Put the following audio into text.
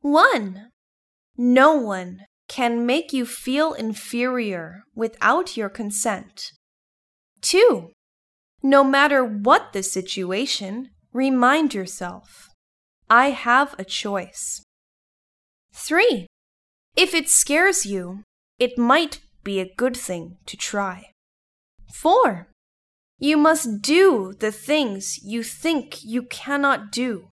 1. No one can make you feel inferior without your consent. 2. No matter what the situation, remind yourself I have a choice. 3. If it scares you, it might be a good thing to try. 4. You must do the things you think you cannot do.